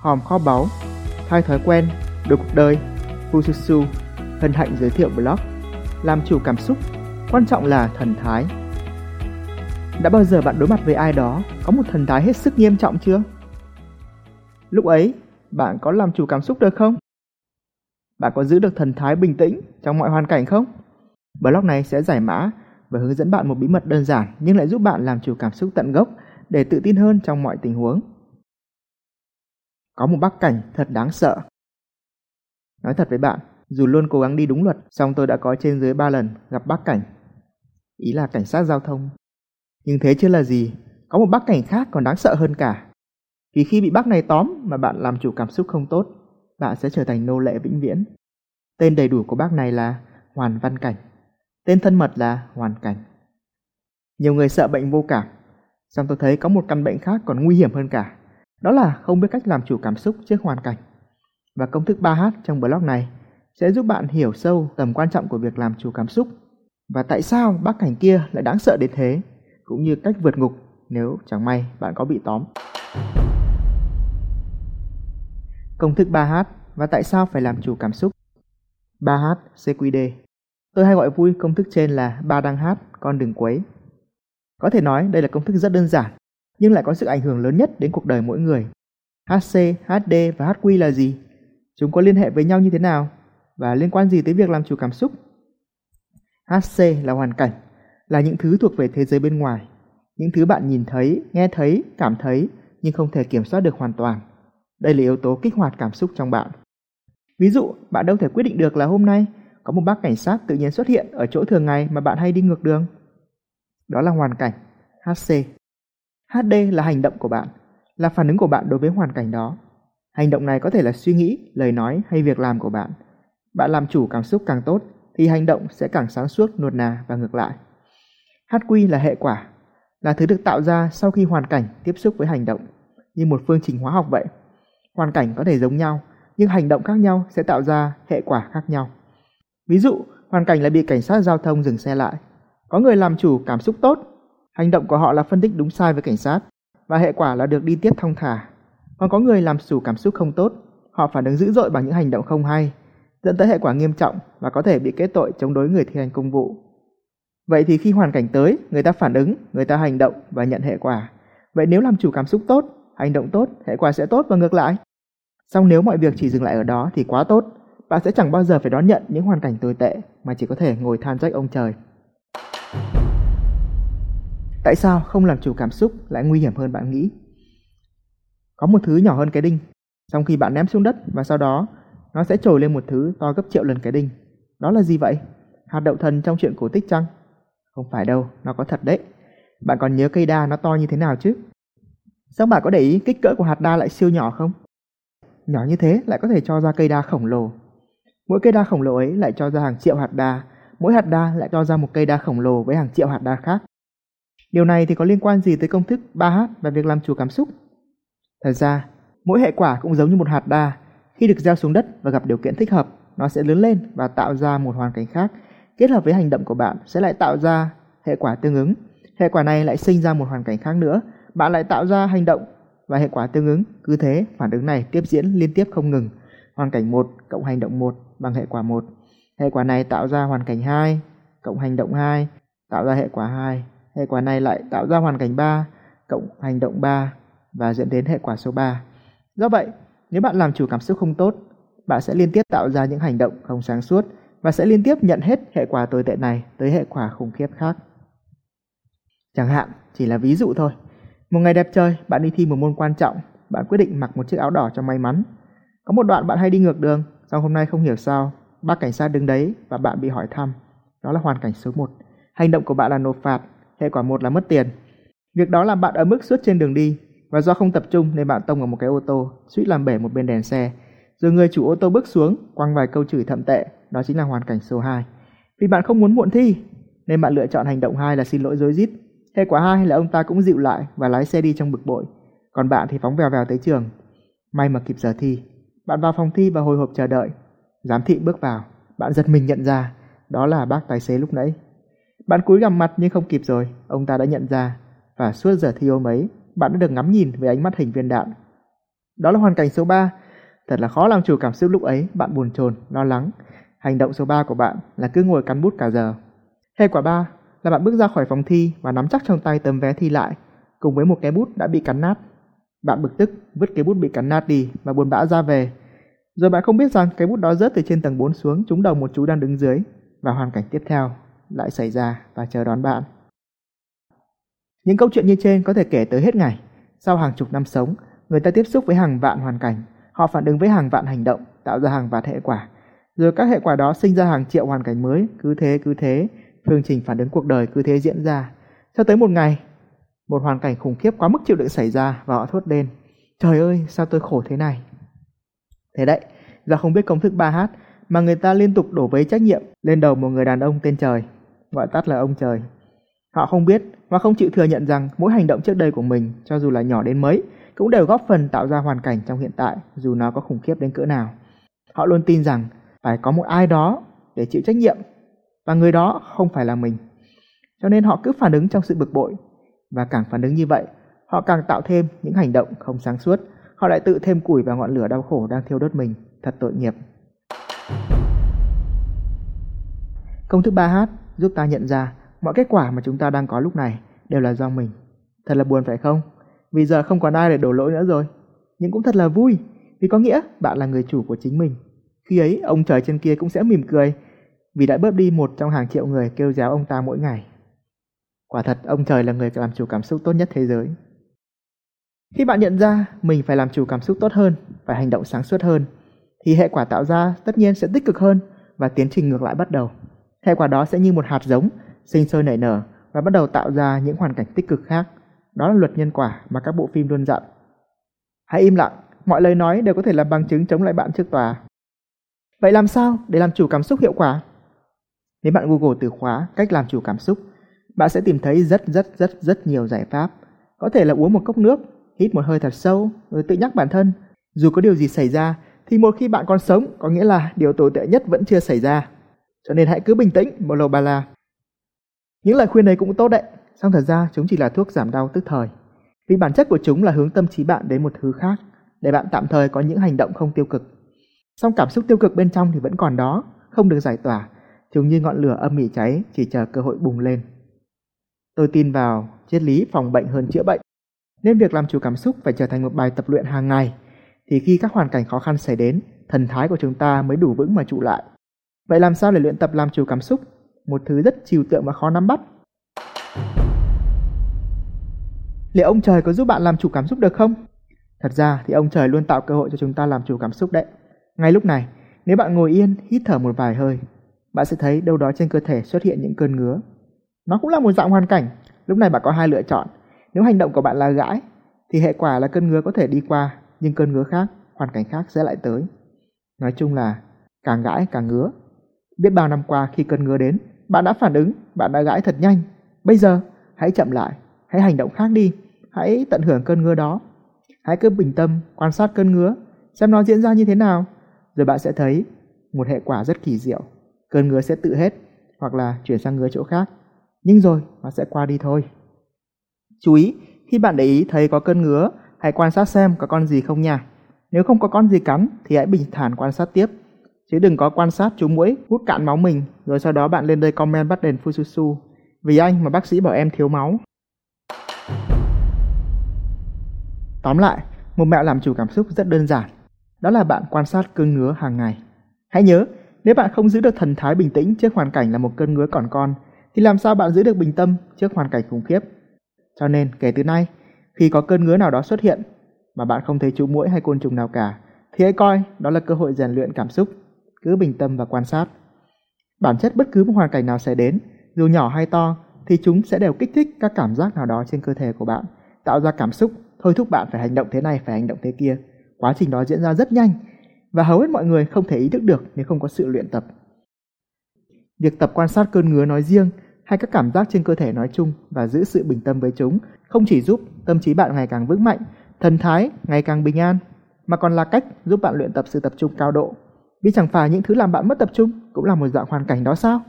hòm kho báu, thay thói quen, đổi cuộc đời, Fususu, hân hạnh giới thiệu blog, làm chủ cảm xúc, quan trọng là thần thái. Đã bao giờ bạn đối mặt với ai đó có một thần thái hết sức nghiêm trọng chưa? Lúc ấy, bạn có làm chủ cảm xúc được không? Bạn có giữ được thần thái bình tĩnh trong mọi hoàn cảnh không? Blog này sẽ giải mã và hướng dẫn bạn một bí mật đơn giản nhưng lại giúp bạn làm chủ cảm xúc tận gốc để tự tin hơn trong mọi tình huống. Có một bác cảnh thật đáng sợ. Nói thật với bạn, dù luôn cố gắng đi đúng luật, song tôi đã có trên dưới 3 lần gặp bác cảnh. Ý là cảnh sát giao thông. Nhưng thế chưa là gì, có một bác cảnh khác còn đáng sợ hơn cả. Vì khi bị bác này tóm mà bạn làm chủ cảm xúc không tốt, bạn sẽ trở thành nô lệ vĩnh viễn. Tên đầy đủ của bác này là Hoàn Văn Cảnh. Tên thân mật là Hoàn Cảnh. Nhiều người sợ bệnh vô cảm, song tôi thấy có một căn bệnh khác còn nguy hiểm hơn cả. Đó là không biết cách làm chủ cảm xúc trước hoàn cảnh. Và công thức 3H trong blog này sẽ giúp bạn hiểu sâu tầm quan trọng của việc làm chủ cảm xúc và tại sao bác cảnh kia lại đáng sợ đến thế, cũng như cách vượt ngục nếu chẳng may bạn có bị tóm. Công thức 3H và tại sao phải làm chủ cảm xúc. 3H CQD. Tôi hay gọi vui công thức trên là ba đang hát, con đừng quấy. Có thể nói đây là công thức rất đơn giản, nhưng lại có sức ảnh hưởng lớn nhất đến cuộc đời mỗi người. HC, HD và HQ là gì? Chúng có liên hệ với nhau như thế nào? Và liên quan gì tới việc làm chủ cảm xúc? HC là hoàn cảnh, là những thứ thuộc về thế giới bên ngoài, những thứ bạn nhìn thấy, nghe thấy, cảm thấy nhưng không thể kiểm soát được hoàn toàn. Đây là yếu tố kích hoạt cảm xúc trong bạn. Ví dụ, bạn đâu thể quyết định được là hôm nay có một bác cảnh sát tự nhiên xuất hiện ở chỗ thường ngày mà bạn hay đi ngược đường. Đó là hoàn cảnh, HC. HD là hành động của bạn, là phản ứng của bạn đối với hoàn cảnh đó. Hành động này có thể là suy nghĩ, lời nói hay việc làm của bạn. Bạn làm chủ cảm xúc càng tốt thì hành động sẽ càng sáng suốt, nuột nà và ngược lại. HQ là hệ quả, là thứ được tạo ra sau khi hoàn cảnh tiếp xúc với hành động, như một phương trình hóa học vậy. Hoàn cảnh có thể giống nhau, nhưng hành động khác nhau sẽ tạo ra hệ quả khác nhau. Ví dụ, hoàn cảnh là bị cảnh sát giao thông dừng xe lại. Có người làm chủ cảm xúc tốt, hành động của họ là phân tích đúng sai với cảnh sát, và hệ quả là được đi tiếp thông thả. Còn có người làm chủ cảm xúc không tốt, họ phản ứng dữ dội bằng những hành động không hay, dẫn tới hệ quả nghiêm trọng và có thể bị kết tội chống đối người thi hành công vụ. Vậy thì khi hoàn cảnh tới, người ta phản ứng, người ta hành động và nhận hệ quả. Vậy nếu làm chủ cảm xúc tốt, hành động tốt, hệ quả sẽ tốt và ngược lại. Song nếu mọi việc chỉ dừng lại ở đó thì quá tốt, bạn sẽ chẳng bao giờ phải đón nhận những hoàn cảnh tồi tệ mà chỉ có thể ngồi than trách ông trời. Tại sao không làm chủ cảm xúc lại nguy hiểm hơn bạn nghĩ? Có một thứ nhỏ hơn cái đinh, trong khi bạn ném xuống đất và sau đó nó sẽ trồi lên một thứ to gấp triệu lần cái đinh. Đó là gì vậy? Hạt đậu thần trong chuyện cổ tích chăng? Không phải đâu, nó có thật đấy. Bạn còn nhớ cây đa nó to như thế nào chứ? Sao bạn có để ý kích cỡ của hạt đa lại siêu nhỏ không? Nhỏ như thế lại có thể cho ra cây đa khổng lồ. Mỗi cây đa khổng lồ ấy lại cho ra hàng triệu hạt đa, mỗi hạt đa lại cho ra một cây đa khổng lồ với hàng triệu hạt đa khác. Điều này thì có liên quan gì tới công thức 3H và việc làm chủ cảm xúc? Thật ra, mỗi hệ quả cũng giống như một hạt đa, khi được gieo xuống đất và gặp điều kiện thích hợp, nó sẽ lớn lên và tạo ra một hoàn cảnh khác, kết hợp với hành động của bạn sẽ lại tạo ra hệ quả tương ứng. Hệ quả này lại sinh ra một hoàn cảnh khác nữa, bạn lại tạo ra hành động và hệ quả tương ứng. Cứ thế, phản ứng này tiếp diễn liên tiếp không ngừng. Hoàn cảnh 1 cộng hành động 1 bằng hệ quả 1. Hệ quả này tạo ra hoàn cảnh 2 cộng hành động 2 tạo ra hệ quả 2. Hệ quả này lại tạo ra hoàn cảnh 3 cộng hành động 3 và dẫn đến hệ quả số 3. Do vậy, nếu bạn làm chủ cảm xúc không tốt, bạn sẽ liên tiếp tạo ra những hành động không sáng suốt và sẽ liên tiếp nhận hết hệ quả tồi tệ này tới hệ quả khủng khiếp khác. Chẳng hạn, chỉ là ví dụ thôi. Một ngày đẹp trời, bạn đi thi một môn quan trọng, bạn quyết định mặc một chiếc áo đỏ cho may mắn. Có một đoạn bạn hay đi ngược đường, sau hôm nay không hiểu sao, bác cảnh sát đứng đấy và bạn bị hỏi thăm. Đó là hoàn cảnh số 1. Hành động của bạn là nộp phạt, hệ quả một là mất tiền. Việc đó làm bạn ở mức suốt trên đường đi và do không tập trung nên bạn tông vào một cái ô tô, suýt làm bể một bên đèn xe. Rồi người chủ ô tô bước xuống, quăng vài câu chửi thậm tệ, đó chính là hoàn cảnh số 2. Vì bạn không muốn muộn thi, nên bạn lựa chọn hành động 2 là xin lỗi dối rít. Hệ quả 2 là ông ta cũng dịu lại và lái xe đi trong bực bội. Còn bạn thì phóng vèo vèo tới trường. May mà kịp giờ thi. Bạn vào phòng thi và hồi hộp chờ đợi. Giám thị bước vào, bạn giật mình nhận ra, đó là bác tài xế lúc nãy. Bạn cúi gằm mặt nhưng không kịp rồi, ông ta đã nhận ra, và suốt giờ thi ôm ấy, bạn đã được ngắm nhìn với ánh mắt hình viên đạn. Đó là hoàn cảnh số 3. Thật là khó làm chủ cảm xúc lúc ấy, bạn buồn chồn, lo lắng. Hành động số 3 của bạn là cứ ngồi cắn bút cả giờ. Hệ quả 3 là bạn bước ra khỏi phòng thi và nắm chắc trong tay tấm vé thi lại, cùng với một cái bút đã bị cắn nát. Bạn bực tức vứt cái bút bị cắn nát đi và buồn bã ra về. Rồi bạn không biết rằng cái bút đó rớt từ trên tầng 4 xuống trúng đầu một chú đang đứng dưới và hoàn cảnh tiếp theo lại xảy ra và chờ đón bạn. Những câu chuyện như trên có thể kể tới hết ngày. Sau hàng chục năm sống, người ta tiếp xúc với hàng vạn hoàn cảnh, họ phản ứng với hàng vạn hành động, tạo ra hàng vạn hệ quả. Rồi các hệ quả đó sinh ra hàng triệu hoàn cảnh mới, cứ thế cứ thế, phương trình phản ứng cuộc đời cứ thế diễn ra. Cho tới một ngày, một hoàn cảnh khủng khiếp quá mức chịu đựng xảy ra và họ thốt lên. Trời ơi, sao tôi khổ thế này? Thế đấy, do không biết công thức 3H mà người ta liên tục đổ vấy trách nhiệm lên đầu một người đàn ông tên Trời, gọi tắt là ông Trời. Họ không biết và không chịu thừa nhận rằng mỗi hành động trước đây của mình, cho dù là nhỏ đến mấy, cũng đều góp phần tạo ra hoàn cảnh trong hiện tại, dù nó có khủng khiếp đến cỡ nào. Họ luôn tin rằng phải có một ai đó để chịu trách nhiệm và người đó không phải là mình. Cho nên họ cứ phản ứng trong sự bực bội và càng phản ứng như vậy, họ càng tạo thêm những hành động không sáng suốt, họ lại tự thêm củi vào ngọn lửa đau khổ đang thiêu đốt mình, thật tội nghiệp. Công thức 3H giúp ta nhận ra mọi kết quả mà chúng ta đang có lúc này đều là do mình. Thật là buồn phải không? Vì giờ không còn ai để đổ lỗi nữa rồi. Nhưng cũng thật là vui, vì có nghĩa bạn là người chủ của chính mình. Khi ấy, ông trời trên kia cũng sẽ mỉm cười, vì đã bớt đi một trong hàng triệu người kêu giáo ông ta mỗi ngày. Quả thật, ông trời là người làm chủ cảm xúc tốt nhất thế giới. Khi bạn nhận ra mình phải làm chủ cảm xúc tốt hơn, phải hành động sáng suốt hơn, thì hệ quả tạo ra tất nhiên sẽ tích cực hơn và tiến trình ngược lại bắt đầu. Hệ quả đó sẽ như một hạt giống sinh sôi nảy nở và bắt đầu tạo ra những hoàn cảnh tích cực khác. Đó là luật nhân quả mà các bộ phim luôn dặn. Hãy im lặng, mọi lời nói đều có thể làm bằng chứng chống lại bạn trước tòa. Vậy làm sao để làm chủ cảm xúc hiệu quả? Nếu bạn Google từ khóa cách làm chủ cảm xúc, bạn sẽ tìm thấy rất rất rất rất nhiều giải pháp. Có thể là uống một cốc nước, hít một hơi thật sâu, rồi tự nhắc bản thân, dù có điều gì xảy ra thì một khi bạn còn sống có nghĩa là điều tồi tệ nhất vẫn chưa xảy ra. Cho nên hãy cứ bình tĩnh, Bolo Bala. Những lời khuyên này cũng tốt đấy, song thật ra chúng chỉ là thuốc giảm đau tức thời. Vì bản chất của chúng là hướng tâm trí bạn đến một thứ khác, để bạn tạm thời có những hành động không tiêu cực. Song cảm xúc tiêu cực bên trong thì vẫn còn đó, không được giải tỏa, chúng như ngọn lửa âm mỉ cháy chỉ chờ cơ hội bùng lên. Tôi tin vào triết lý phòng bệnh hơn chữa bệnh, nên việc làm chủ cảm xúc phải trở thành một bài tập luyện hàng ngày, thì khi các hoàn cảnh khó khăn xảy đến, thần thái của chúng ta mới đủ vững mà trụ lại. Vậy làm sao để luyện tập làm chủ cảm xúc? Một thứ rất trừu tượng và khó nắm bắt. Liệu ông trời có giúp bạn làm chủ cảm xúc được không? Thật ra thì ông trời luôn tạo cơ hội cho chúng ta làm chủ cảm xúc đấy. Ngay lúc này, nếu bạn ngồi yên, hít thở một vài hơi, bạn sẽ thấy đâu đó trên cơ thể xuất hiện những cơn ngứa. Nó cũng là một dạng hoàn cảnh. Lúc này bạn có hai lựa chọn. Nếu hành động của bạn là gãi, thì hệ quả là cơn ngứa có thể đi qua, nhưng cơn ngứa khác, hoàn cảnh khác sẽ lại tới. Nói chung là càng gãi càng ngứa. Biết bao năm qua khi cơn ngứa đến, bạn đã phản ứng, bạn đã gãi thật nhanh. Bây giờ, hãy chậm lại, hãy hành động khác đi, hãy tận hưởng cơn ngứa đó. Hãy cứ bình tâm quan sát cơn ngứa, xem nó diễn ra như thế nào, rồi bạn sẽ thấy một hệ quả rất kỳ diệu. Cơn ngứa sẽ tự hết hoặc là chuyển sang ngứa chỗ khác. Nhưng rồi nó sẽ qua đi thôi. Chú ý, khi bạn để ý thấy có cơn ngứa, hãy quan sát xem có con gì không nha. Nếu không có con gì cắn thì hãy bình thản quan sát tiếp. Chứ đừng có quan sát chú mũi hút cạn máu mình rồi sau đó bạn lên đây comment bắt đền Fususu. Vì anh mà bác sĩ bảo em thiếu máu. Tóm lại, một mẹo làm chủ cảm xúc rất đơn giản. Đó là bạn quan sát cơn ngứa hàng ngày. Hãy nhớ, nếu bạn không giữ được thần thái bình tĩnh trước hoàn cảnh là một cơn ngứa còn con, thì làm sao bạn giữ được bình tâm trước hoàn cảnh khủng khiếp? Cho nên, kể từ nay, khi có cơn ngứa nào đó xuất hiện mà bạn không thấy chú muỗi hay côn trùng nào cả, thì hãy coi đó là cơ hội rèn luyện cảm xúc, cứ bình tâm và quan sát. Bản chất bất cứ một hoàn cảnh nào sẽ đến, dù nhỏ hay to, thì chúng sẽ đều kích thích các cảm giác nào đó trên cơ thể của bạn, tạo ra cảm xúc, thôi thúc bạn phải hành động thế này, phải hành động thế kia. Quá trình đó diễn ra rất nhanh và hầu hết mọi người không thể ý thức được nếu không có sự luyện tập. Việc tập quan sát cơn ngứa nói riêng hay các cảm giác trên cơ thể nói chung và giữ sự bình tâm với chúng không chỉ giúp tâm trí bạn ngày càng vững mạnh, thần thái ngày càng bình an, mà còn là cách giúp bạn luyện tập sự tập trung cao độ. Vì chẳng phải những thứ làm bạn mất tập trung cũng là một dạng hoàn cảnh đó sao?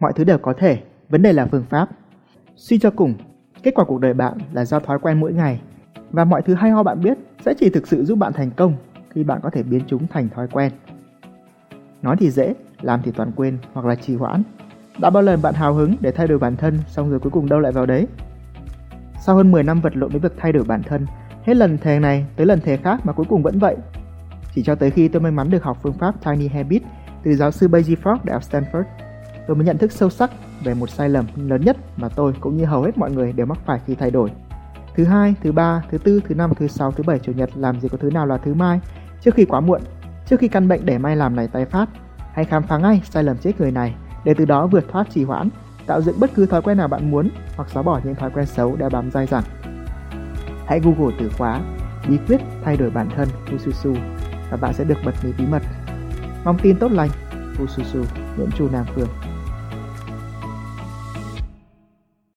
Mọi thứ đều có thể, vấn đề là phương pháp. Suy cho cùng, kết quả cuộc đời bạn là do thói quen mỗi ngày và mọi thứ hay ho bạn biết sẽ chỉ thực sự giúp bạn thành công khi bạn có thể biến chúng thành thói quen. Nói thì dễ, làm thì toàn quên hoặc là trì hoãn. Đã bao lần bạn hào hứng để thay đổi bản thân xong rồi cuối cùng đâu lại vào đấy? Sau hơn 10 năm vật lộn với việc thay đổi bản thân, hết lần thề này tới lần thề khác mà cuối cùng vẫn vậy. Chỉ cho tới khi tôi may mắn được học phương pháp Tiny Habit từ giáo sư Beji Ford đại học Stanford, tôi mới nhận thức sâu sắc về một sai lầm lớn nhất mà tôi cũng như hầu hết mọi người đều mắc phải khi thay đổi. Thứ hai, thứ ba, thứ tư, thứ năm, thứ sáu, thứ bảy, chủ nhật làm gì có thứ nào là thứ mai trước khi quá muộn, trước khi căn bệnh để may làm này tái phát. Hãy khám phá ngay sai lầm chết người này để từ đó vượt thoát trì hoãn, tạo dựng bất cứ thói quen nào bạn muốn hoặc xóa bỏ những thói quen xấu đã bám dai dẳng. Hãy Google từ khóa bí quyết thay đổi bản thân Fususu và bạn sẽ được bật mí bí mật. Mong tin tốt lành Ususu Nguyễn Chu Nam Phương